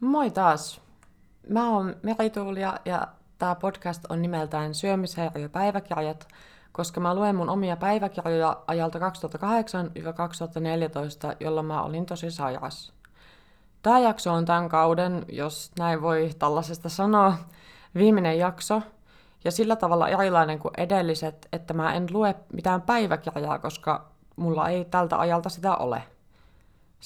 Moi taas. Mä oon Merituulia ja tämä podcast on nimeltään Syömishäiriöpäiväkirjat, koska mä luen mun omia päiväkirjoja ajalta 2008-2014, jolloin mä olin tosi sairas. Tämä jakso on tämän kauden, jos näin voi tällaisesta sanoa, viimeinen jakso, ja sillä tavalla erilainen kuin edelliset, että mä en lue mitään päiväkirjaa, koska mulla ei tältä ajalta sitä ole.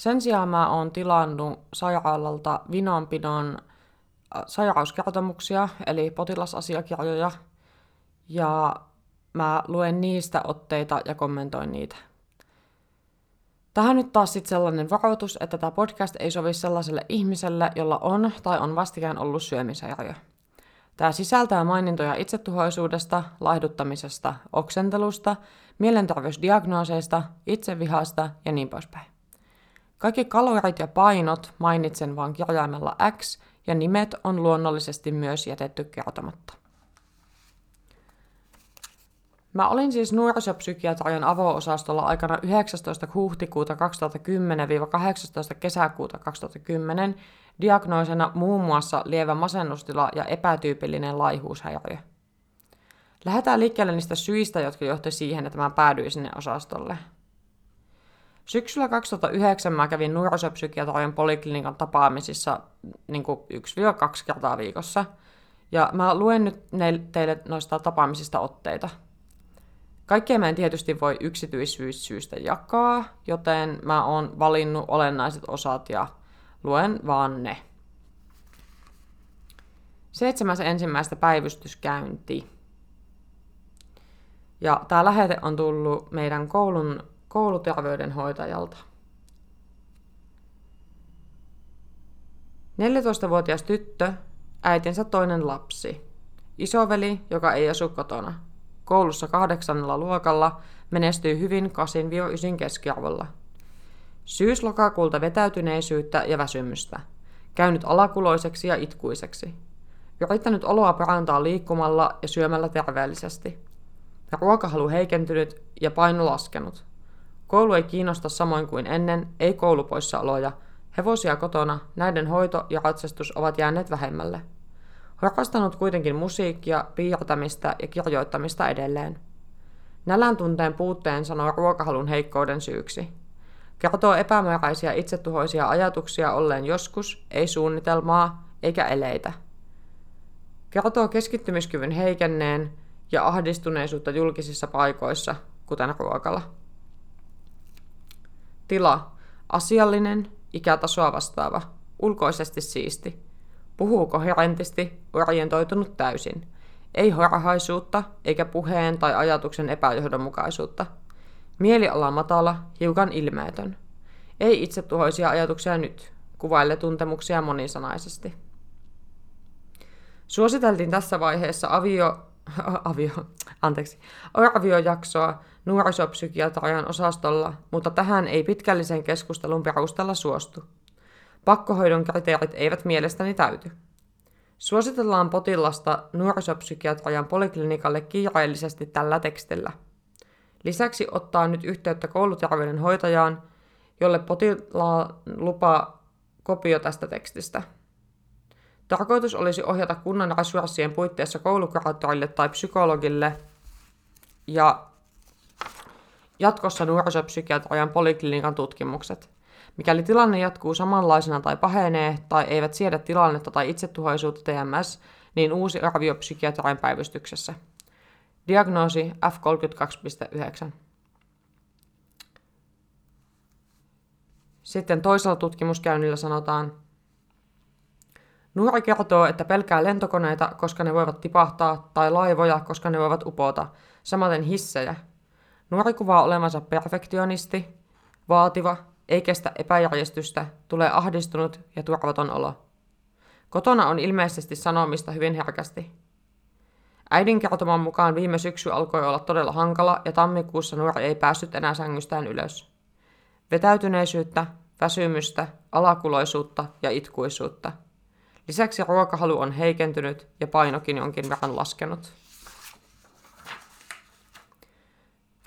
Sen mä oon tilannut sairaalalta vinonpidon äh, sairauskertomuksia, eli potilasasiakirjoja, ja mä luen niistä otteita ja kommentoin niitä. Tähän nyt taas sitten sellainen varoitus, että tämä podcast ei sovi sellaiselle ihmiselle, jolla on tai on vastikään ollut syömishäiriö. Tämä sisältää mainintoja itsetuhoisuudesta, laihduttamisesta, oksentelusta, mielenterveysdiagnooseista, itsevihasta ja niin poispäin. Kaikki kalorit ja painot mainitsen vain kirjaimella X ja nimet on luonnollisesti myös jätetty kertomatta. Mä olin siis nuorisopsykiatrian avo-osastolla aikana 19. huhtikuuta 2010-18. kesäkuuta 2010 diagnoosena muun muassa lievä masennustila ja epätyypillinen laihuushäiriö. Lähdetään liikkeelle niistä syistä, jotka johti siihen, että mä päädyin sinne osastolle – Syksyllä 2009 mä kävin nuorisopsykiatrian poliklinikan tapaamisissa niin 1-2 kertaa viikossa. Ja mä luen nyt teille noista tapaamisista otteita. Kaikkea mä en tietysti voi yksityisyyssyystä jakaa, joten mä oon valinnut olennaiset osat ja luen vaan ne. Seitsemäs ensimmäistä päivystyskäynti. Ja tämä lähete on tullut meidän koulun kouluterveydenhoitajalta. 14-vuotias tyttö, äitinsä toinen lapsi. Isoveli, joka ei asu kotona. Koulussa kahdeksannella luokalla menestyy hyvin 8-9 keskiarvolla. Syys-lokakuulta vetäytyneisyyttä ja väsymystä. Käynyt alakuloiseksi ja itkuiseksi. Yrittänyt oloa parantaa liikkumalla ja syömällä terveellisesti. Ruokahalu heikentynyt ja paino laskenut. Koulu ei kiinnosta samoin kuin ennen, ei koulupoissaoloja. Hevosia kotona, näiden hoito ja ratsastus ovat jääneet vähemmälle. Rakastanut kuitenkin musiikkia, piirtämistä ja kirjoittamista edelleen. Nälän tunteen puutteen sanoo ruokahalun heikkouden syyksi. Kertoo epämääräisiä itsetuhoisia ajatuksia olleen joskus, ei suunnitelmaa eikä eleitä. Kertoo keskittymiskyvyn heikenneen ja ahdistuneisuutta julkisissa paikoissa, kuten ruokalla. Tila. Asiallinen, ikätasoa vastaava, ulkoisesti siisti. Puhuu koherentisti, orientoitunut täysin. Ei harhaisuutta, eikä puheen tai ajatuksen epäjohdonmukaisuutta. Mieliala matala, hiukan ilmeetön. Ei itsetuhoisia ajatuksia nyt. Kuvaille tuntemuksia monisanaisesti. Suositeltiin tässä vaiheessa avio, avio, anteeksi, arviojaksoa nuorisopsykiatrian osastolla, mutta tähän ei pitkällisen keskustelun perusteella suostu. Pakkohoidon kriteerit eivät mielestäni täyty. Suositellaan potilasta nuorisopsykiatrian poliklinikalle kiireellisesti tällä tekstillä. Lisäksi ottaa nyt yhteyttä kouluterveydenhoitajaan, jolle potilaan lupa kopio tästä tekstistä. Tarkoitus olisi ohjata kunnan resurssien puitteissa koulukuraattorille tai psykologille ja jatkossa nuorisopsykiatrian poliklinikan tutkimukset. Mikäli tilanne jatkuu samanlaisena tai pahenee tai eivät siedä tilannetta tai itsetuhoisuutta TMS, niin uusi arvio psykiatrian päivystyksessä. Diagnoosi F32.9. Sitten toisella tutkimuskäynnillä sanotaan, Nuori kertoo, että pelkää lentokoneita, koska ne voivat tipahtaa, tai laivoja, koska ne voivat upota, samaten hissejä, Nuori kuvaa olevansa perfektionisti, vaativa, ei kestä epäjärjestystä, tulee ahdistunut ja turvaton olo. Kotona on ilmeisesti sanomista hyvin herkästi. Äidin kertoman mukaan viime syksy alkoi olla todella hankala ja tammikuussa nuori ei päässyt enää sängystään ylös. Vetäytyneisyyttä, väsymystä, alakuloisuutta ja itkuisuutta. Lisäksi ruokahalu on heikentynyt ja painokin jonkin verran laskenut.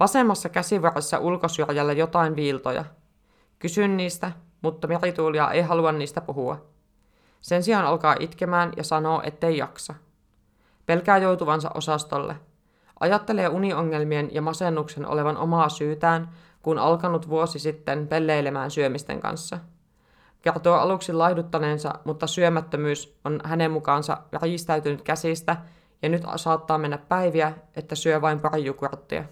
Vasemmassa käsivarressa ulkosyrjällä jotain viiltoja. Kysyn niistä, mutta merituulia ei halua niistä puhua. Sen sijaan alkaa itkemään ja sanoo, ettei jaksa. Pelkää joutuvansa osastolle. Ajattelee uniongelmien ja masennuksen olevan omaa syytään, kun alkanut vuosi sitten pelleilemään syömisten kanssa. Kertoo aluksi laihduttaneensa, mutta syömättömyys on hänen mukaansa riistäytynyt käsistä ja nyt saattaa mennä päiviä, että syö vain pari jukurttia.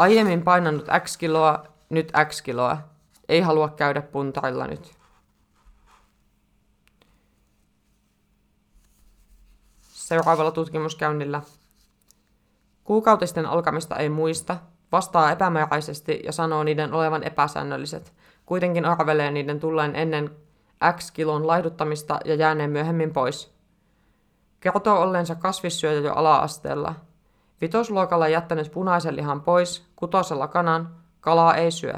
Aiemmin painanut X kiloa, nyt X kiloa. Ei halua käydä puntarilla nyt. Seuraavalla tutkimuskäynnillä. Kuukautisten alkamista ei muista, vastaa epämääräisesti ja sanoo niiden olevan epäsäännölliset. Kuitenkin arvelee niiden tulleen ennen X kilon laihduttamista ja jääneen myöhemmin pois. Kertoo olleensa kasvissyöjä jo ala-asteella. Vitosluokalla jättänyt punaisen lihan pois, kutosella kanan, kalaa ei syö.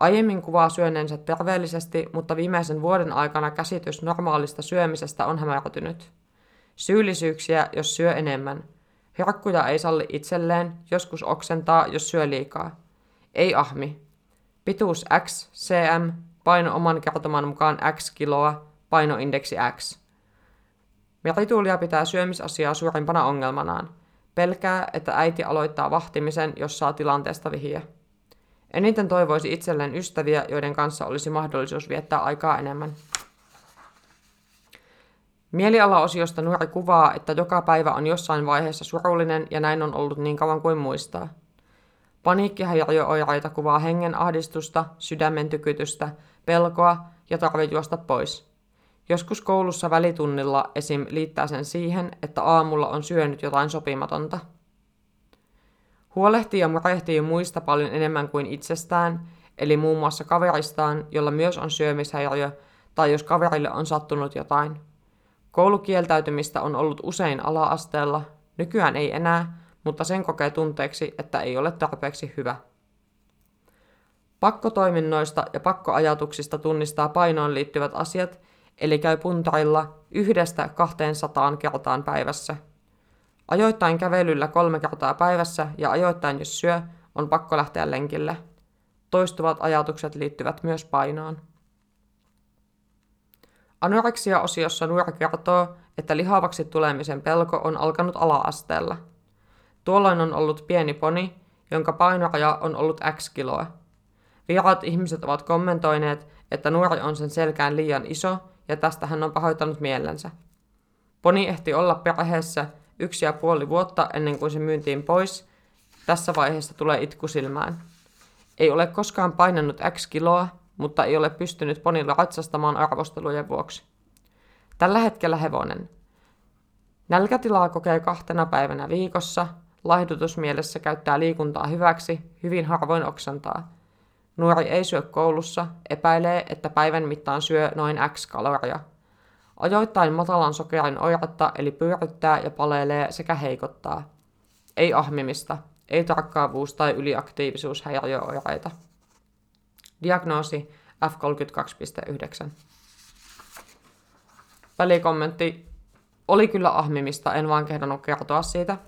Aiemmin kuvaa syöneensä terveellisesti, mutta viimeisen vuoden aikana käsitys normaalista syömisestä on hämärtynyt. Syyllisyyksiä, jos syö enemmän. Herkkuja ei salli itselleen, joskus oksentaa, jos syö liikaa. Ei ahmi. Pituus X, cm, paino oman kertoman mukaan X kiloa, painoindeksi X. Merituulia pitää syömisasiaa suurimpana ongelmanaan. Pelkää, että äiti aloittaa vahtimisen, jos saa tilanteesta vihiä. Eniten toivoisi itselleen ystäviä, joiden kanssa olisi mahdollisuus viettää aikaa enemmän. Mielialaosiosta nuori kuvaa, että joka päivä on jossain vaiheessa surullinen ja näin on ollut niin kauan kuin muistaa. Paniikkihäiriöoireita kuvaa hengen ahdistusta, sydämen tykytystä, pelkoa ja tarve juosta pois. Joskus koulussa välitunnilla esim. liittää sen siihen, että aamulla on syönyt jotain sopimatonta. Huolehtii ja murehtii muista paljon enemmän kuin itsestään, eli muun muassa kaveristaan, jolla myös on syömishäiriö, tai jos kaverille on sattunut jotain. Koulukieltäytymistä on ollut usein ala-asteella, nykyään ei enää, mutta sen kokee tunteeksi, että ei ole tarpeeksi hyvä. Pakkotoiminnoista ja pakkoajatuksista tunnistaa painoon liittyvät asiat, eli käy puntarilla yhdestä 200 kertaan päivässä. Ajoittain kävelyllä kolme kertaa päivässä ja ajoittain jos syö, on pakko lähteä lenkille. Toistuvat ajatukset liittyvät myös painoon. Anoreksia-osiossa nuori kertoo, että lihavaksi tulemisen pelko on alkanut ala-asteella. Tuolloin on ollut pieni poni, jonka painoraja on ollut X kiloa. Vieraat ihmiset ovat kommentoineet, että nuori on sen selkään liian iso ja tästä hän on pahoittanut mielensä. Poni ehti olla perheessä yksi ja puoli vuotta ennen kuin se myyntiin pois. Tässä vaiheessa tulee itku silmään. Ei ole koskaan painanut X kiloa, mutta ei ole pystynyt ponilla ratsastamaan arvostelujen vuoksi. Tällä hetkellä hevonen. Nälkätilaa kokee kahtena päivänä viikossa, laihdutusmielessä käyttää liikuntaa hyväksi, hyvin harvoin oksantaa. Nuori ei syö koulussa, epäilee, että päivän mittaan syö noin X kaloria. Ajoittain matalan sokerin oiretta eli pyörittää ja paleilee sekä heikottaa. Ei ahmimista, ei tarkkaavuus- tai yliaktiivisuushäiriöoireita. Diagnoosi F32.9. Välikommentti. Oli kyllä ahmimista, en vaan kehdannut kertoa siitä.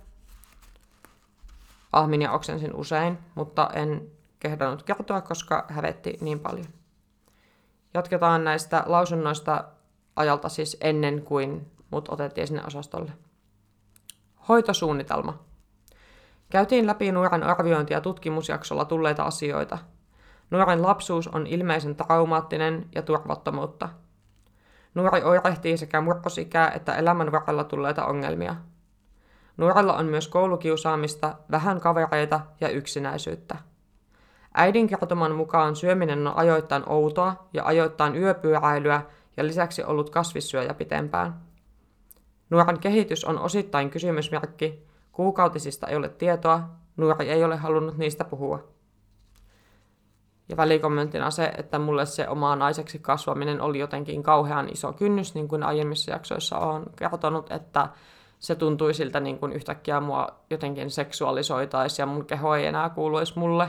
Ahmin ja oksensin usein, mutta en kehdannut kertoa, koska hävetti niin paljon. Jatketaan näistä lausunnoista ajalta siis ennen kuin mut otettiin sinne osastolle. Hoitosuunnitelma. Käytiin läpi nuoren arviointi- ja tutkimusjaksolla tulleita asioita – Nuoren lapsuus on ilmeisen traumaattinen ja turvattomuutta. Nuori oirehtii sekä murrosikää että elämän varrella tulleita ongelmia. Nuorella on myös koulukiusaamista, vähän kavereita ja yksinäisyyttä. Äidin kertoman mukaan syöminen on ajoittain outoa ja ajoittain yöpyöräilyä ja lisäksi ollut kasvissyöjä pitempään. Nuoren kehitys on osittain kysymysmerkki, kuukautisista ei ole tietoa, nuori ei ole halunnut niistä puhua. Ja välikommenttina se, että mulle se oma naiseksi kasvaminen oli jotenkin kauhean iso kynnys, niin kuin aiemmissa jaksoissa olen kertonut, että se tuntui siltä niin kuin yhtäkkiä mua jotenkin seksuaalisoitaisi ja mun keho ei enää kuuluisi mulle.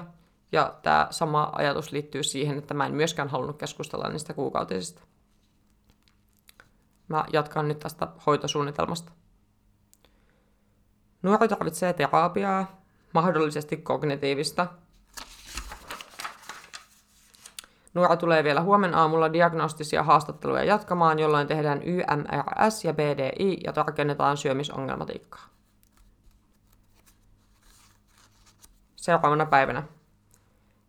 Ja tämä sama ajatus liittyy siihen, että mä en myöskään halunnut keskustella niistä kuukautisista. Mä jatkan nyt tästä hoitosuunnitelmasta. Nuori tarvitsee terapiaa, mahdollisesti kognitiivista, Nuora tulee vielä huomenna aamulla diagnostisia haastatteluja jatkamaan, jolloin tehdään YMRS ja BDI ja tarkennetaan syömisongelmatiikkaa. Seuraavana päivänä.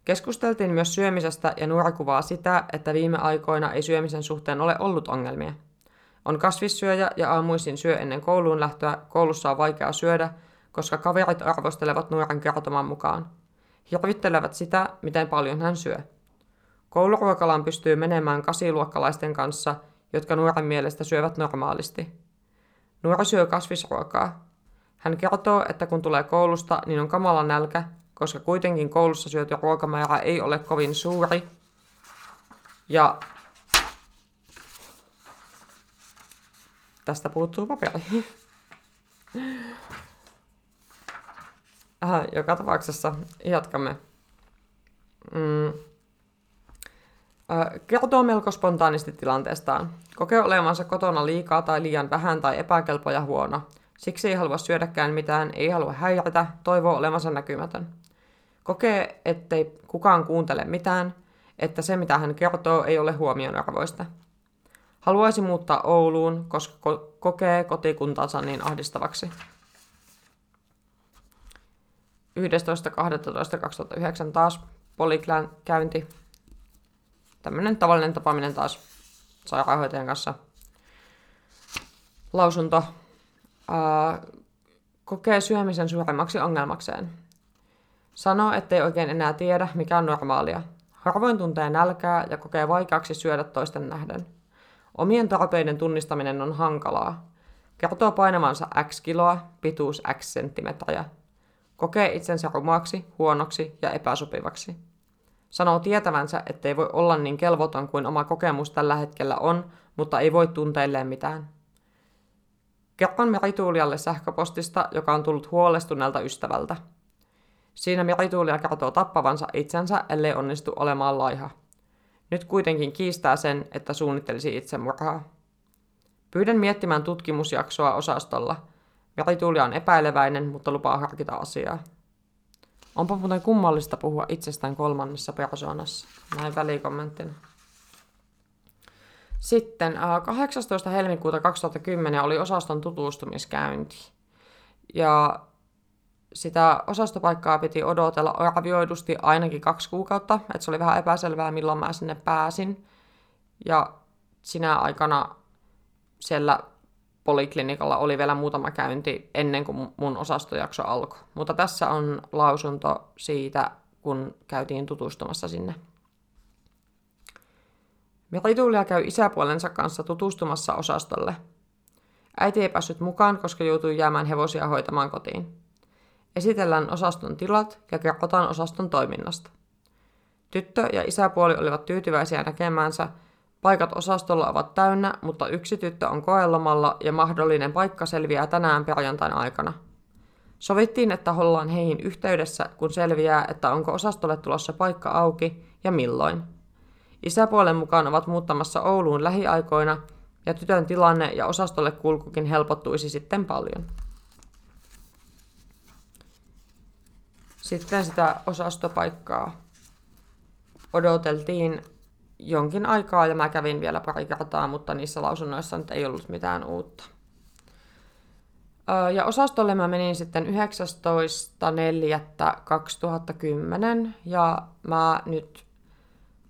Keskusteltiin myös syömisestä ja nuora kuvaa sitä, että viime aikoina ei syömisen suhteen ole ollut ongelmia. On kasvissyöjä ja aamuisin syö ennen kouluun lähtöä, koulussa on vaikea syödä, koska kaverit arvostelevat nuoren kertoman mukaan. Hirvittelevät sitä, miten paljon hän syö. Kouluruokalaan pystyy menemään kasiluokkalaisten kanssa, jotka nuoren mielestä syövät normaalisti. Nuori syö kasvisruokaa. Hän kertoo, että kun tulee koulusta, niin on kamala nälkä, koska kuitenkin koulussa syöty ruokamäärä ei ole kovin suuri. Ja tästä puuttuu paperi. Äh, joka tapauksessa jatkamme. Mm. Äh, kertoo melko spontaanisti tilanteestaan. Kokee olevansa kotona liikaa tai liian vähän tai epäkelpo ja huono. Siksi ei halua syödäkään mitään, ei halua häiritä, toivoo olevansa näkymätön. Kokee, ettei kukaan kuuntele mitään, että se mitä hän kertoo ei ole huomionarvoista. Haluaisi muuttaa Ouluun, koska ko- kokee kotikuntansa niin ahdistavaksi. 11.12.2009 taas Poliklän käynti. Tämmöinen tavallinen tapaaminen taas sairaanhoitajan kanssa. Lausunto. Ää, kokee syömisen suuremmaksi ongelmakseen. Sanoo, ettei oikein enää tiedä, mikä on normaalia. Harvoin tuntee nälkää ja kokee vaikeaksi syödä toisten nähden. Omien tarpeiden tunnistaminen on hankalaa. Kertoo painavansa X kiloa, pituus X senttimetriä. Kokee itsensä rumaksi, huonoksi ja epäsopivaksi. Sanoo tietävänsä, ettei voi olla niin kelvoton kuin oma kokemus tällä hetkellä on, mutta ei voi tunteilleen mitään. Kerron Merituulialle sähköpostista, joka on tullut huolestuneelta ystävältä. Siinä Merituulia kertoo tappavansa itsensä, ellei onnistu olemaan laiha. Nyt kuitenkin kiistää sen, että suunnittelisi itsemurhaa. Pyydän miettimään tutkimusjaksoa osastolla – Merituuli on epäileväinen, mutta lupaa harkita asiaa. Onpa muuten kummallista puhua itsestään kolmannessa persoonassa. Näin välikommenttina. Sitten 18. helmikuuta 2010 oli osaston tutustumiskäynti. Ja sitä osastopaikkaa piti odotella arvioidusti ainakin kaksi kuukautta, että se oli vähän epäselvää, milloin mä sinne pääsin. Ja sinä aikana siellä poliklinikalla oli vielä muutama käynti ennen kuin mun osastojakso alkoi. Mutta tässä on lausunto siitä, kun käytiin tutustumassa sinne. Merituulia käy isäpuolensa kanssa tutustumassa osastolle. Äiti ei päässyt mukaan, koska joutui jäämään hevosia hoitamaan kotiin. Esitellään osaston tilat ja kerrotaan osaston toiminnasta. Tyttö ja isäpuoli olivat tyytyväisiä näkemäänsä Paikat osastolla ovat täynnä, mutta yksi tyttö on koelomalla ja mahdollinen paikka selviää tänään perjantain aikana. Sovittiin, että ollaan heihin yhteydessä, kun selviää, että onko osastolle tulossa paikka auki ja milloin. Isäpuolen mukaan ovat muuttamassa Ouluun lähiaikoina ja tytön tilanne ja osastolle kulkukin helpottuisi sitten paljon. Sitten sitä osastopaikkaa odoteltiin jonkin aikaa ja mä kävin vielä pari kertaa, mutta niissä lausunnoissa nyt ei ollut mitään uutta. Ja osastolle mä menin sitten 19.4.2010 ja mä nyt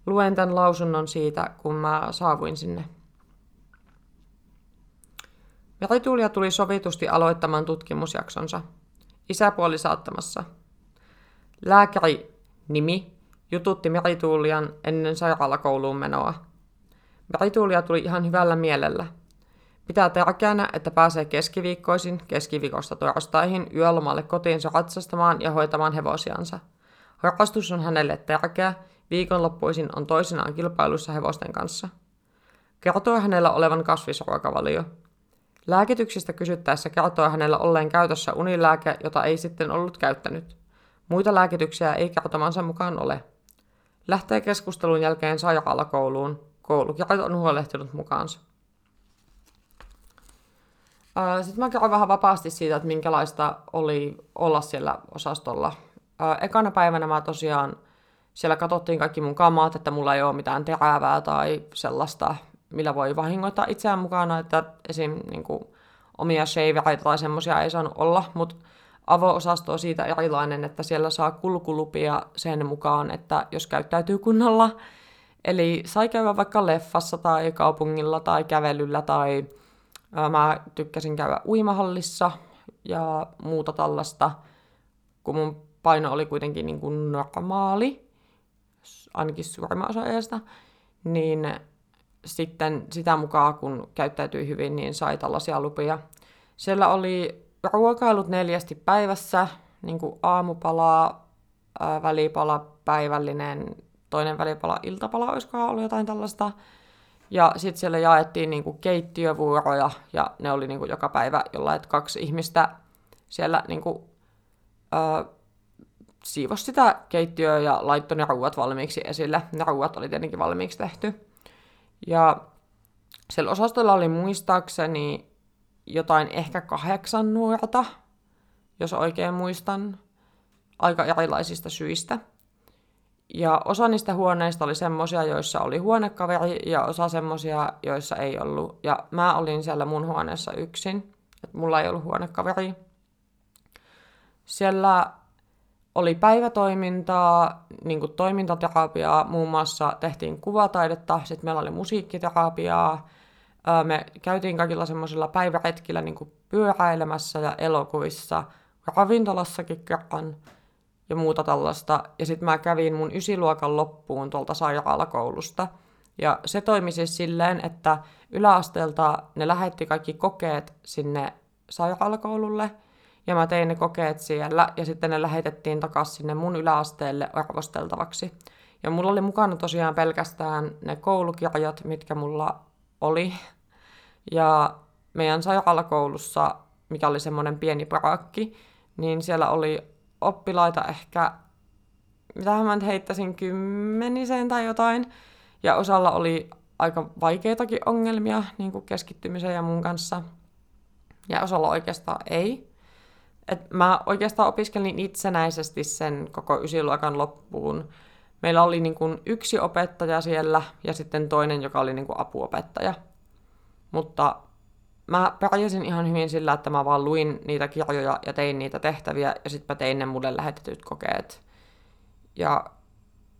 luen tämän lausunnon siitä, kun mä saavuin sinne. Merituulia tuli sovitusti aloittamaan tutkimusjaksonsa. Isäpuoli saattamassa. Lääkäri nimi jututti Merituulian ennen sairaalakouluun menoa. Merituulia tuli ihan hyvällä mielellä. Pitää tärkeänä, että pääsee keskiviikkoisin, keskiviikosta torstaihin, yölomalle kotiinsa ratsastamaan ja hoitamaan hevosiansa. Harrastus on hänelle tärkeä, viikonloppuisin on toisinaan kilpailussa hevosten kanssa. Kertoo hänellä olevan kasvisruokavalio. Lääkityksistä kysyttäessä kertoo hänellä olleen käytössä unilääke, jota ei sitten ollut käyttänyt. Muita lääkityksiä ei kertomansa mukaan ole. Lähtee keskustelun jälkeen sairaalakouluun. Koulukirjat on huolehtinut mukaansa. Sitten mä kerron vähän vapaasti siitä, että minkälaista oli olla siellä osastolla. Ekana päivänä mä tosiaan siellä katsottiin kaikki mun kamat, että mulla ei ole mitään terävää tai sellaista, millä voi vahingoittaa itseään mukana, että esim. Niin kuin, omia shavereita tai semmoisia ei saanut olla, mutta avo-osasto on siitä erilainen, että siellä saa kulkulupia sen mukaan, että jos käyttäytyy kunnolla. Eli sai käydä vaikka leffassa tai kaupungilla tai kävelyllä tai mä tykkäsin käydä uimahallissa ja muuta tällaista, kun mun paino oli kuitenkin niin kuin normaali, ainakin suurimman osa ajasta, niin sitten sitä mukaan, kun käyttäytyi hyvin, niin sai tällaisia lupia. Siellä oli ruokailut neljästi päivässä, niin kuin aamupala, ää, välipala, päivällinen, toinen välipala, iltapala, olisikohan ollut jotain tällaista. Ja sitten siellä jaettiin niin kuin keittiövuoroja, ja ne oli kuin joka päivä jollain, kaksi ihmistä siellä niin kuin, ää, siivosi sitä keittiöä ja laittoi ne ruuat valmiiksi esille. Ne ruuat oli tietenkin valmiiksi tehty. Ja siellä osastolla oli muistaakseni jotain ehkä kahdeksan nuorta, jos oikein muistan, aika erilaisista syistä. Ja osa niistä huoneista oli semmosia, joissa oli huonekaveri ja osa semmosia, joissa ei ollut. Ja mä olin siellä mun huoneessa yksin, että mulla ei ollut huonekaveri. Siellä oli päivätoimintaa, niin kuin toimintaterapiaa, muun muassa tehtiin kuvataidetta, sitten meillä oli musiikkiterapiaa, me käytiin kaikilla semmoisilla päiväretkillä niin kuin pyöräilemässä ja elokuvissa, ravintolassakin kerran ja muuta tällaista. Ja sitten mä kävin mun ysiluokan loppuun tuolta sairaalakoulusta. Ja se toimi siis silleen, että yläasteelta ne lähetti kaikki kokeet sinne sairaalakoululle, ja mä tein ne kokeet siellä, ja sitten ne lähetettiin takaisin sinne mun yläasteelle arvosteltavaksi. Ja mulla oli mukana tosiaan pelkästään ne koulukirjat, mitkä mulla oli. Ja meidän sairaalakoulussa, mikä oli semmoinen pieni parakki, niin siellä oli oppilaita ehkä, mitä mä nyt heittäisin, kymmeniseen tai jotain. Ja osalla oli aika vaikeitakin ongelmia niin kuin keskittymiseen ja mun kanssa. Ja osalla oikeastaan ei. Et mä oikeastaan opiskelin itsenäisesti sen koko ysiluokan loppuun. Meillä oli niin kuin yksi opettaja siellä ja sitten toinen, joka oli niin kuin apuopettaja. Mutta mä pärjäsin ihan hyvin sillä, että mä vaan luin niitä kirjoja ja tein niitä tehtäviä ja sitten mä tein ne mulle lähetetyt kokeet. Ja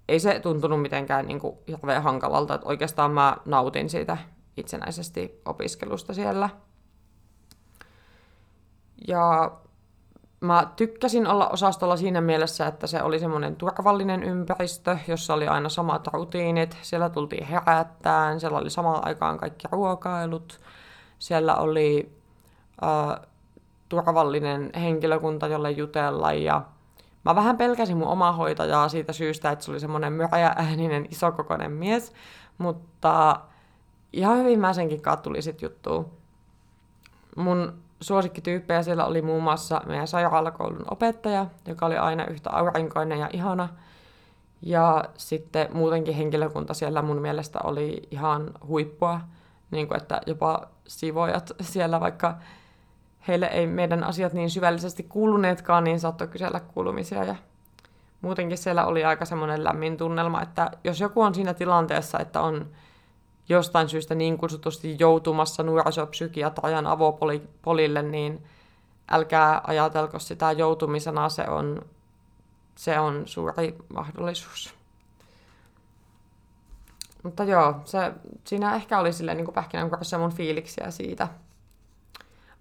ei se tuntunut mitenkään niin kuin hirveän hankalalta, että oikeastaan mä nautin siitä itsenäisesti opiskelusta siellä. Ja mä tykkäsin olla osastolla siinä mielessä, että se oli semmoinen turvallinen ympäristö, jossa oli aina samat rutiinit. Siellä tultiin herättään, siellä oli samaan aikaan kaikki ruokailut. Siellä oli äh, turvallinen henkilökunta, jolle jutella ja Mä vähän pelkäsin mun omaa hoitajaa siitä syystä, että se oli semmoinen ääninen, isokokoinen mies, mutta ihan hyvin mä senkin tuli sit juttuun. Mun suosikkityyppejä siellä oli muun muassa meidän sairaalakoulun opettaja, joka oli aina yhtä aurinkoinen ja ihana. Ja sitten muutenkin henkilökunta siellä mun mielestä oli ihan huippua, niin kuin että jopa sivojat siellä, vaikka heille ei meidän asiat niin syvällisesti kuuluneetkaan, niin saattoi kysellä kuulumisia. Ja muutenkin siellä oli aika semmoinen lämmin tunnelma, että jos joku on siinä tilanteessa, että on jostain syystä niin kutsutusti joutumassa nuorisopsykiatrian avopolille, niin älkää ajatelko sitä joutumisena, se on, se on suuri mahdollisuus. Mutta joo, se, siinä ehkä oli silleen niin pähkinänkuoressa mun fiiliksiä siitä.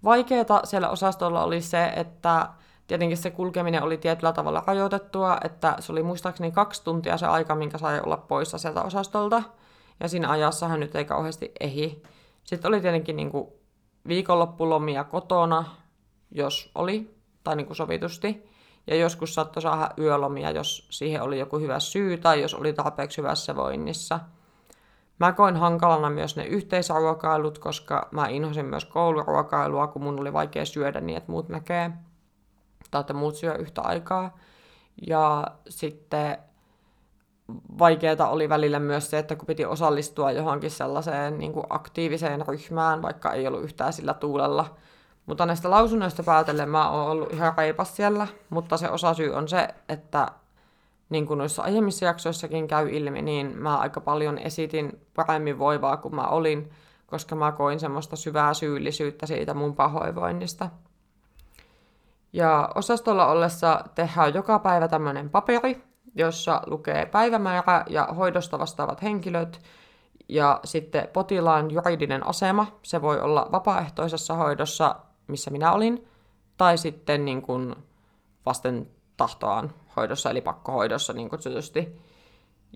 Vaikeeta siellä osastolla oli se, että tietenkin se kulkeminen oli tietyllä tavalla rajoitettua, että se oli muistaakseni kaksi tuntia se aika, minkä sai olla poissa sieltä osastolta – ja siinä ajassahan nyt ei kauheasti ehi. Sitten oli tietenkin niin kuin viikonloppulomia kotona, jos oli, tai niin kuin sovitusti. Ja joskus saattoi saada yölomia, jos siihen oli joku hyvä syy tai jos oli tarpeeksi hyvässä voinnissa. Mä koin hankalana myös ne yhteisruokailut, koska mä inhosin myös kouluruokailua, kun mun oli vaikea syödä niin, että muut näkee. Tai että muut syö yhtä aikaa. Ja sitten vaikeaa oli välillä myös se, että kun piti osallistua johonkin sellaiseen niin kuin aktiiviseen ryhmään, vaikka ei ollut yhtään sillä tuulella. Mutta näistä lausunnoista päätellen mä oon ollut ihan reipas siellä, mutta se osasyy on se, että niin kuin noissa aiemmissa jaksoissakin käy ilmi, niin mä aika paljon esitin paremmin voivaa kuin mä olin, koska mä koin semmoista syvää syyllisyyttä siitä mun pahoinvoinnista. Ja osastolla ollessa tehdään joka päivä tämmöinen paperi, jossa lukee päivämäärä ja hoidosta vastaavat henkilöt ja sitten potilaan juridinen asema. Se voi olla vapaaehtoisessa hoidossa, missä minä olin, tai sitten niin kuin vasten tahtoaan hoidossa, eli pakkohoidossa niin kutsutusti.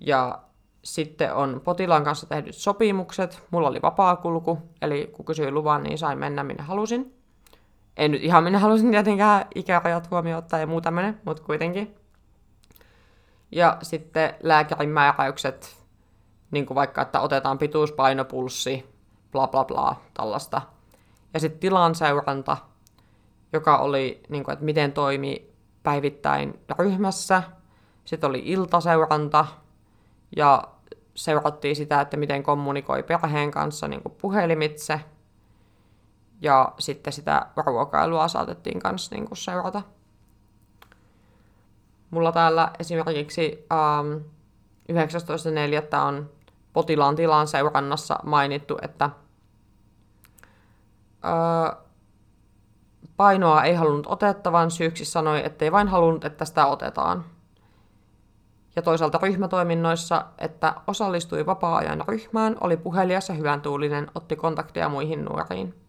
Ja sitten on potilaan kanssa tehdyt sopimukset. Mulla oli vapaakulku, eli kun kysyin luvan, niin sain mennä minne halusin. En nyt ihan minne halusin tietenkään ikärajat huomioon ottaa ja muu tämmöinen, mutta kuitenkin. Ja sitten lääkärin määräykset, niin kuin vaikka, että otetaan pituuspainopulssi, bla bla bla, tällaista. Ja sitten tilan seuranta, joka oli, niin kuin, että miten toimii päivittäin ryhmässä. Sitten oli iltaseuranta ja seurattiin sitä, että miten kommunikoi perheen kanssa niin kuin puhelimitse. Ja sitten sitä ruokailua saatettiin kanssa niin kuin seurata. Mulla täällä esimerkiksi ähm, 19.4. on potilaan tilan seurannassa mainittu, että äh, painoa ei halunnut otettavan, syyksi sanoi, ettei vain halunnut, että sitä otetaan. Ja toisaalta ryhmätoiminnoissa, että osallistui vapaa-ajan ryhmään, oli puhelias ja hyvän tuulinen, otti kontakteja muihin nuoriin.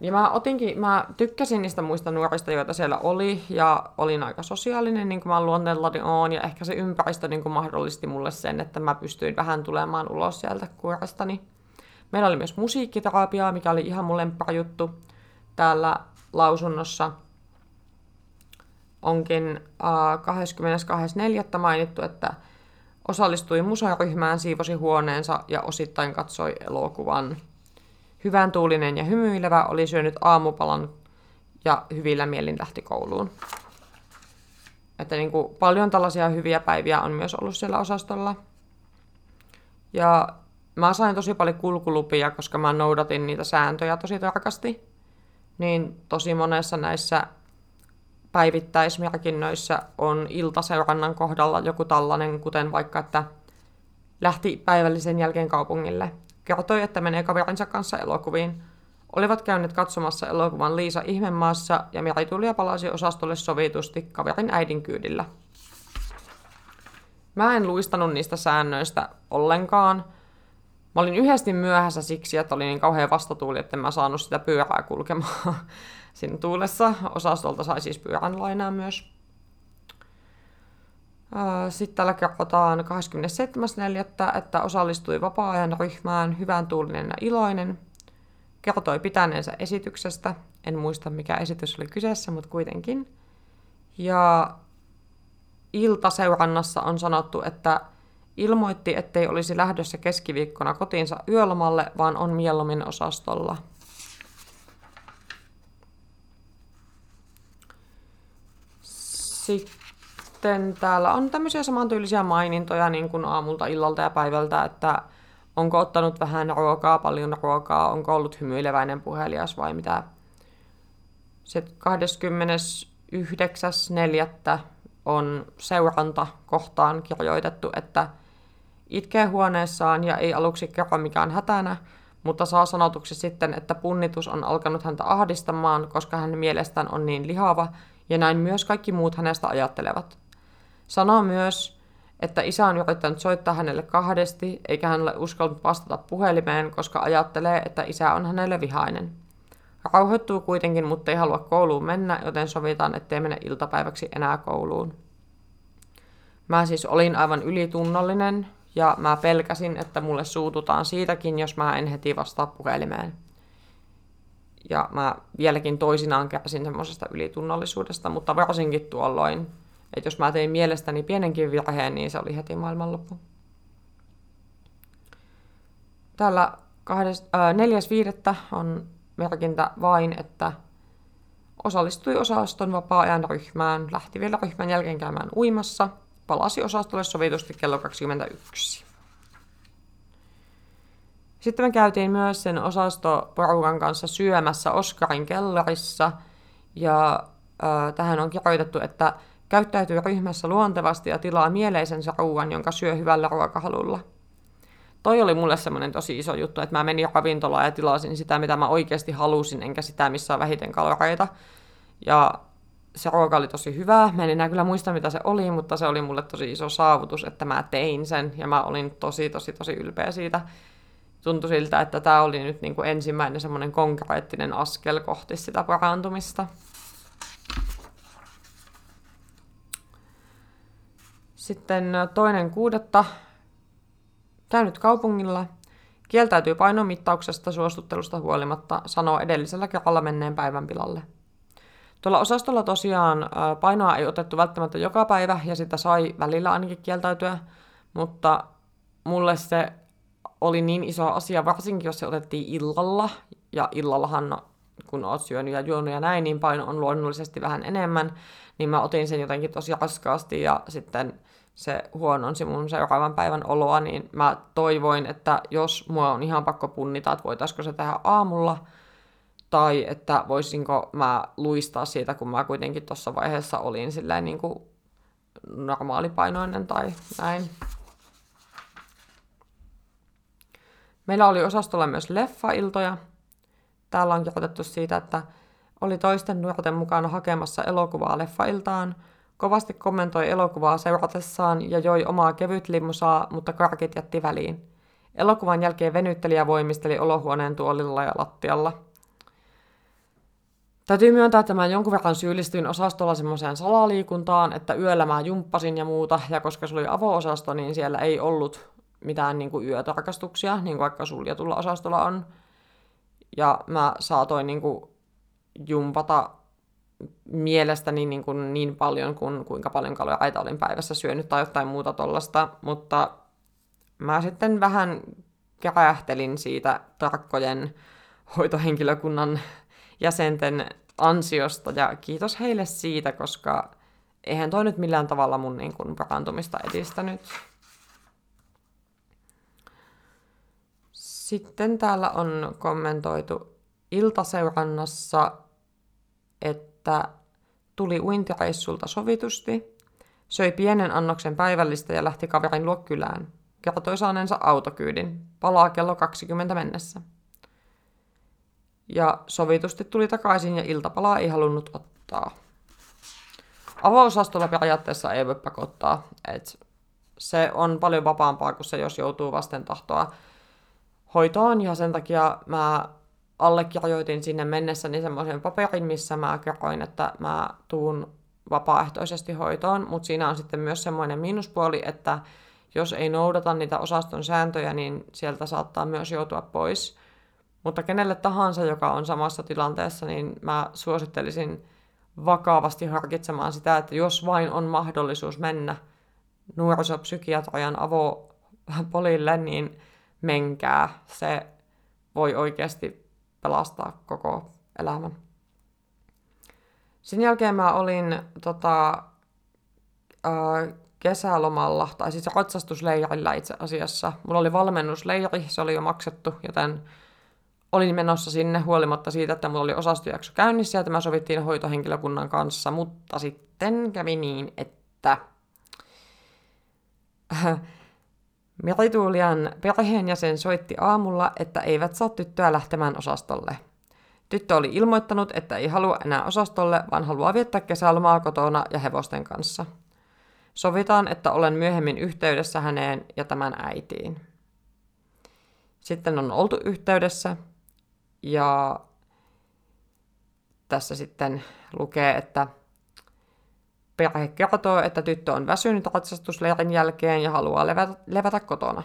Ja mä otinkin, mä tykkäsin niistä muista nuorista, joita siellä oli, ja olin aika sosiaalinen, niin kuin mä luonteellani oon, ja ehkä se ympäristö niin kuin mahdollisti mulle sen, että mä pystyin vähän tulemaan ulos sieltä kuorestani. Meillä oli myös musiikkiterapiaa, mikä oli ihan mun juttu täällä lausunnossa. Onkin äh, 22.4. mainittu, että osallistui musaryhmään, siivosi huoneensa ja osittain katsoi elokuvan. Hyvän tuulinen ja hymyilevä oli syönyt aamupalan ja hyvillä mielin lähti kouluun. Että niin kuin paljon tällaisia hyviä päiviä on myös ollut siellä osastolla. Ja mä sain tosi paljon kulkulupia, koska mä noudatin niitä sääntöjä tosi tarkasti. Niin tosi monessa näissä päivittäismerkinnöissä on iltaseurannan kohdalla joku tällainen, kuten vaikka, että lähti päivällisen jälkeen kaupungille. Kertoi, että menee kaverinsa kanssa elokuviin. Olivat käyneet katsomassa elokuvan Liisa Ihmemaassa ja Meri tuli ja palasi osastolle sovitusti kaverin äidin kyydillä. Mä en luistanut niistä säännöistä ollenkaan, Mä olin yhdesti myöhässä siksi, että oli niin kauhean vastatuuli, että mä saanut sitä pyörää kulkemaan siinä tuulessa. Osastolta sai siis pyörän lainaa myös. Sitten täällä kerrotaan 27.4., että osallistui vapaa-ajan ryhmään hyvän tuulinen ja iloinen. Kertoi pitäneensä esityksestä. En muista, mikä esitys oli kyseessä, mutta kuitenkin. Ja iltaseurannassa on sanottu, että Ilmoitti, ettei olisi lähdössä keskiviikkona kotiinsa yölomalle, vaan on mieluummin osastolla. Sitten täällä on tämmöisiä samantyylisiä mainintoja niin kuin aamulta, illalta ja päivältä, että onko ottanut vähän ruokaa, paljon ruokaa, onko ollut hymyileväinen puhelias vai mitä. Sitten 29.4. on seuranta kohtaan kirjoitettu, että Itkee huoneessaan ja ei aluksi kerro mikään hätänä, mutta saa sanotuksi sitten, että punnitus on alkanut häntä ahdistamaan, koska hän mielestään on niin lihava, ja näin myös kaikki muut hänestä ajattelevat. Sanoo myös, että isä on yrittänyt soittaa hänelle kahdesti, eikä hän ole uskallut vastata puhelimeen, koska ajattelee, että isä on hänelle vihainen. Rauhoittuu kuitenkin, mutta ei halua kouluun mennä, joten sovitaan, ettei mene iltapäiväksi enää kouluun. Mä siis olin aivan ylitunnollinen, ja mä pelkäsin, että mulle suututaan siitäkin, jos mä en heti vastaa puhelimeen. Ja mä vieläkin toisinaan kärsin semmoisesta ylitunnollisuudesta, mutta varsinkin tuolloin, että jos mä tein mielestäni pienenkin virheen, niin se oli heti maailmanloppu. Täällä 4.5. on merkintä vain, että osallistui osaston vapaa-ajan ryhmään, lähti vielä ryhmän jälkeen käymään uimassa – palasi osastolle sovitusti kello 21. Sitten me käytiin myös sen osastoporukan kanssa syömässä Oskarin kellarissa ja ö, tähän on kirjoitettu, että käyttäytyy ryhmässä luontevasti ja tilaa mieleisensä ruuan, jonka syö hyvällä ruokahalulla. Toi oli mulle semmoinen tosi iso juttu, että mä menin ravintolaan ja tilasin sitä, mitä mä oikeasti halusin, enkä sitä, missä on vähiten kaloreita. Ja se ruoka oli tosi hyvää. Mä en enää kyllä muista, mitä se oli, mutta se oli mulle tosi iso saavutus, että mä tein sen. Ja mä olin tosi, tosi, tosi ylpeä siitä. Tuntui siltä, että tämä oli nyt niin kuin ensimmäinen semmoinen konkreettinen askel kohti sitä parantumista. Sitten toinen kuudetta. Käynyt kaupungilla. Kieltäytyy painomittauksesta suostuttelusta huolimatta, sanoo edellisellä kerralla menneen päivän pilalle. Tuolla osastolla tosiaan painoa ei otettu välttämättä joka päivä ja sitä sai välillä ainakin kieltäytyä, mutta mulle se oli niin iso asia, varsinkin jos se otettiin illalla, ja illallahan kun oot syönyt ja juonut ja näin, niin paino on luonnollisesti vähän enemmän, niin mä otin sen jotenkin tosi raskaasti ja sitten se huononsi mun seuraavan päivän oloa, niin mä toivoin, että jos mua on ihan pakko punnita, että voitaisiko se tehdä aamulla, tai että voisinko mä luistaa siitä, kun mä kuitenkin tuossa vaiheessa olin silleen niin kuin normaalipainoinen tai näin. Meillä oli osastolla myös leffailtoja. Täällä on kirjoitettu siitä, että oli toisten nuorten mukana hakemassa elokuvaa leffailtaan, kovasti kommentoi elokuvaa seuratessaan ja joi omaa kevyt limmusaa, mutta karkit jätti väliin. Elokuvan jälkeen venytteli ja voimisteli olohuoneen tuolilla ja lattialla – Täytyy myöntää, että mä jonkun verran syyllistyin osastolla semmoiseen salaliikuntaan, että yöllä mä jumppasin ja muuta, ja koska se oli avo-osasto, niin siellä ei ollut mitään niin kuin yötarkastuksia, niin kuin vaikka suljetulla osastolla on. Ja mä saatoin niin kuin jumpata mielestäni niin, kuin niin paljon kuin kuinka paljon kaloreita olin päivässä syönyt tai jotain muuta tollasta, mutta mä sitten vähän kärähtelin siitä tarkkojen hoitohenkilökunnan jäsenten ansiosta ja kiitos heille siitä, koska eihän toi nyt millään tavalla mun niin kuin, parantumista edistänyt. Sitten täällä on kommentoitu iltaseurannassa, että tuli uintireissulta sovitusti, söi pienen annoksen päivällistä ja lähti kaverin luo kylään. Kertoi saaneensa autokyydin. Palaa kello 20 mennessä ja sovitusti tuli takaisin ja iltapalaa ei halunnut ottaa. Avausastolla periaatteessa ei voi pakottaa, että se on paljon vapaampaa kuin se, jos joutuu vasten tahtoa hoitoon, ja sen takia mä allekirjoitin sinne mennessäni semmoisen paperin, missä mä kerroin, että mä tuun vapaaehtoisesti hoitoon, mutta siinä on sitten myös semmoinen miinuspuoli, että jos ei noudata niitä osaston sääntöjä, niin sieltä saattaa myös joutua pois. Mutta kenelle tahansa, joka on samassa tilanteessa, niin mä suosittelisin vakavasti harkitsemaan sitä, että jos vain on mahdollisuus mennä nuorisopsykiatrian avopolille, niin menkää. Se voi oikeasti pelastaa koko elämän. Sen jälkeen mä olin tota, kesälomalla, tai siis ratsastusleirillä itse asiassa. Mulla oli valmennusleiri, se oli jo maksettu, joten olin menossa sinne huolimatta siitä, että mulla oli osastojakso käynnissä ja tämä sovittiin hoitohenkilökunnan kanssa, mutta sitten kävi niin, että Merituulian perheenjäsen soitti aamulla, että eivät saa tyttöä lähtemään osastolle. Tyttö oli ilmoittanut, että ei halua enää osastolle, vaan haluaa viettää kesälomaa kotona ja hevosten kanssa. Sovitaan, että olen myöhemmin yhteydessä häneen ja tämän äitiin. Sitten on oltu yhteydessä ja tässä sitten lukee, että perhe kertoo, että tyttö on väsynyt ratsastusleirin jälkeen ja haluaa levätä, levätä kotona.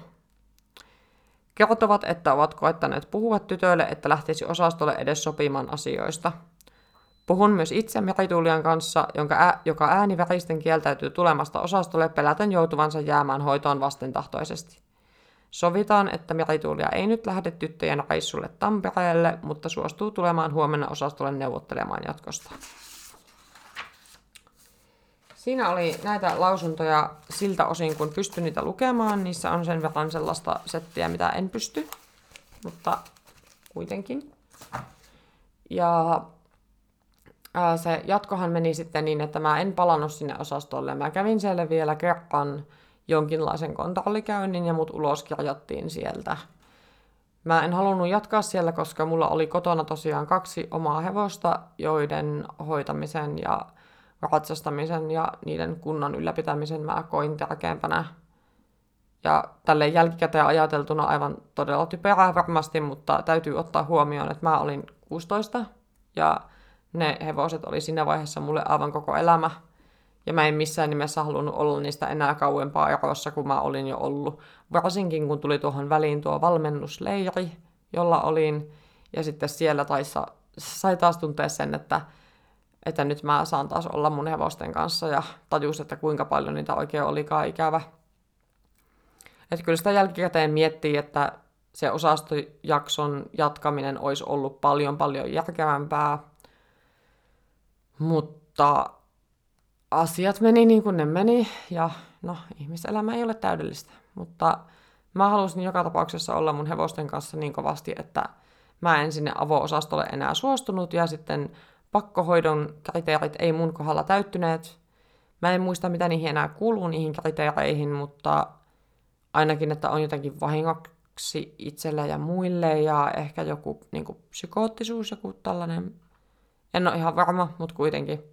Kertovat, että ovat koettaneet puhua tytölle, että lähtisi osastolle edes sopimaan asioista. Puhun myös itse Merituulian kanssa, jonka ää, joka ääni väristen kieltäytyy tulemasta osastolle peläten joutuvansa jäämään hoitoon vastentahtoisesti. Sovitaan, että merituulia ei nyt lähde tyttöjen reissulle Tampereelle, mutta suostuu tulemaan huomenna osastolle neuvottelemaan jatkosta. Siinä oli näitä lausuntoja siltä osin, kun pystyn niitä lukemaan. Niissä on sen verran sellaista settiä, mitä en pysty, mutta kuitenkin. Ja ää, se jatkohan meni sitten niin, että mä en palannut sinne osastolle. Mä kävin siellä vielä kerran jonkinlaisen kontrollikäynnin ja mut ulos kirjattiin sieltä. Mä en halunnut jatkaa siellä, koska mulla oli kotona tosiaan kaksi omaa hevosta, joiden hoitamisen ja ratsastamisen ja niiden kunnon ylläpitämisen mä koin tärkeämpänä. Ja tälle jälkikäteen ajateltuna aivan todella typerää varmasti, mutta täytyy ottaa huomioon, että mä olin 16 ja ne hevoset oli siinä vaiheessa mulle aivan koko elämä. Ja mä en missään nimessä halunnut olla niistä enää kauempaa erossa, kuin mä olin jo ollut. Varsinkin kun tuli tuohon väliin tuo valmennusleiri, jolla olin. Ja sitten siellä taissa, sai taas tuntea sen, että, että nyt mä saan taas olla mun hevosten kanssa. Ja tajus, että kuinka paljon niitä oikein olikaan ikävä. Että kyllä sitä jälkikäteen miettii, että se osastojakson jatkaminen olisi ollut paljon paljon järkevämpää. Mutta asiat meni niin kuin ne meni, ja no, ihmiselämä ei ole täydellistä. Mutta mä halusin joka tapauksessa olla mun hevosten kanssa niin kovasti, että mä en sinne avo-osastolle enää suostunut, ja sitten pakkohoidon kriteerit ei mun kohdalla täyttyneet. Mä en muista, mitä niihin enää kuuluu niihin kriteereihin, mutta ainakin, että on jotenkin vahingoksi itselle ja muille, ja ehkä joku niin kuin psykoottisuus, joku tällainen, en ole ihan varma, mutta kuitenkin.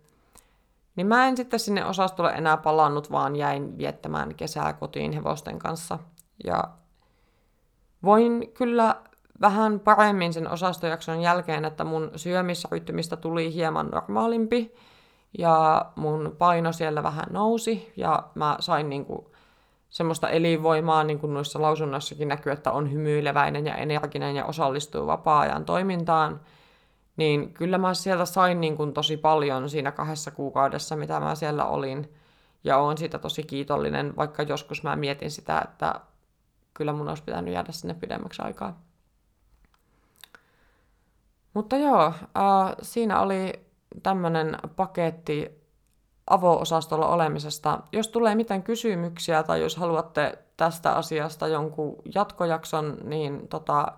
Niin mä en sitten sinne osastolle enää palannut, vaan jäin viettämään kesää kotiin hevosten kanssa. Ja voin kyllä vähän paremmin sen osastojakson jälkeen, että mun syömisrytmistä tuli hieman normaalimpi ja mun paino siellä vähän nousi ja mä sain niinku semmoista elinvoimaa, niin kuin noissa lausunnoissakin näkyy, että on hymyileväinen ja energinen ja osallistuu vapaa-ajan toimintaan niin kyllä mä sieltä sain niin kuin tosi paljon siinä kahdessa kuukaudessa, mitä mä siellä olin. Ja oon siitä tosi kiitollinen, vaikka joskus mä mietin sitä, että kyllä mun olisi pitänyt jäädä sinne pidemmäksi aikaa. Mutta joo, äh, siinä oli tämmöinen paketti avo-osastolla olemisesta. Jos tulee mitään kysymyksiä tai jos haluatte tästä asiasta jonkun jatkojakson, niin tota,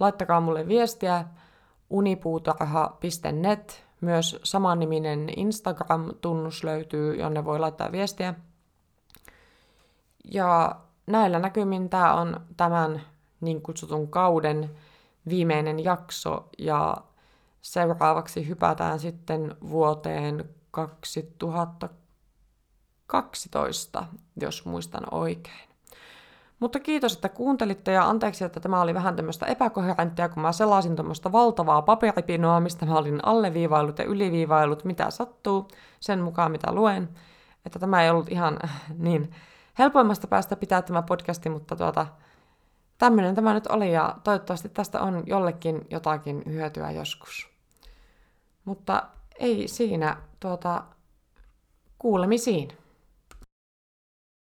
laittakaa mulle viestiä unipuutarha.net. Myös samanniminen Instagram-tunnus löytyy, jonne voi laittaa viestiä. Ja näillä näkymin tämä on tämän niin kutsutun kauden viimeinen jakso ja seuraavaksi hypätään sitten vuoteen 2012, jos muistan oikein. Mutta kiitos, että kuuntelitte ja anteeksi, että tämä oli vähän tämmöistä epäkoherenttia, kun mä selasin tuommoista valtavaa paperipinoa, mistä mä olin alleviivailut ja yliviivailut, mitä sattuu, sen mukaan mitä luen. Että tämä ei ollut ihan niin helpoimmasta päästä pitää tämä podcasti, mutta tuota, tämmöinen tämä nyt oli ja toivottavasti tästä on jollekin jotakin hyötyä joskus. Mutta ei siinä, tuota, kuulemisiin.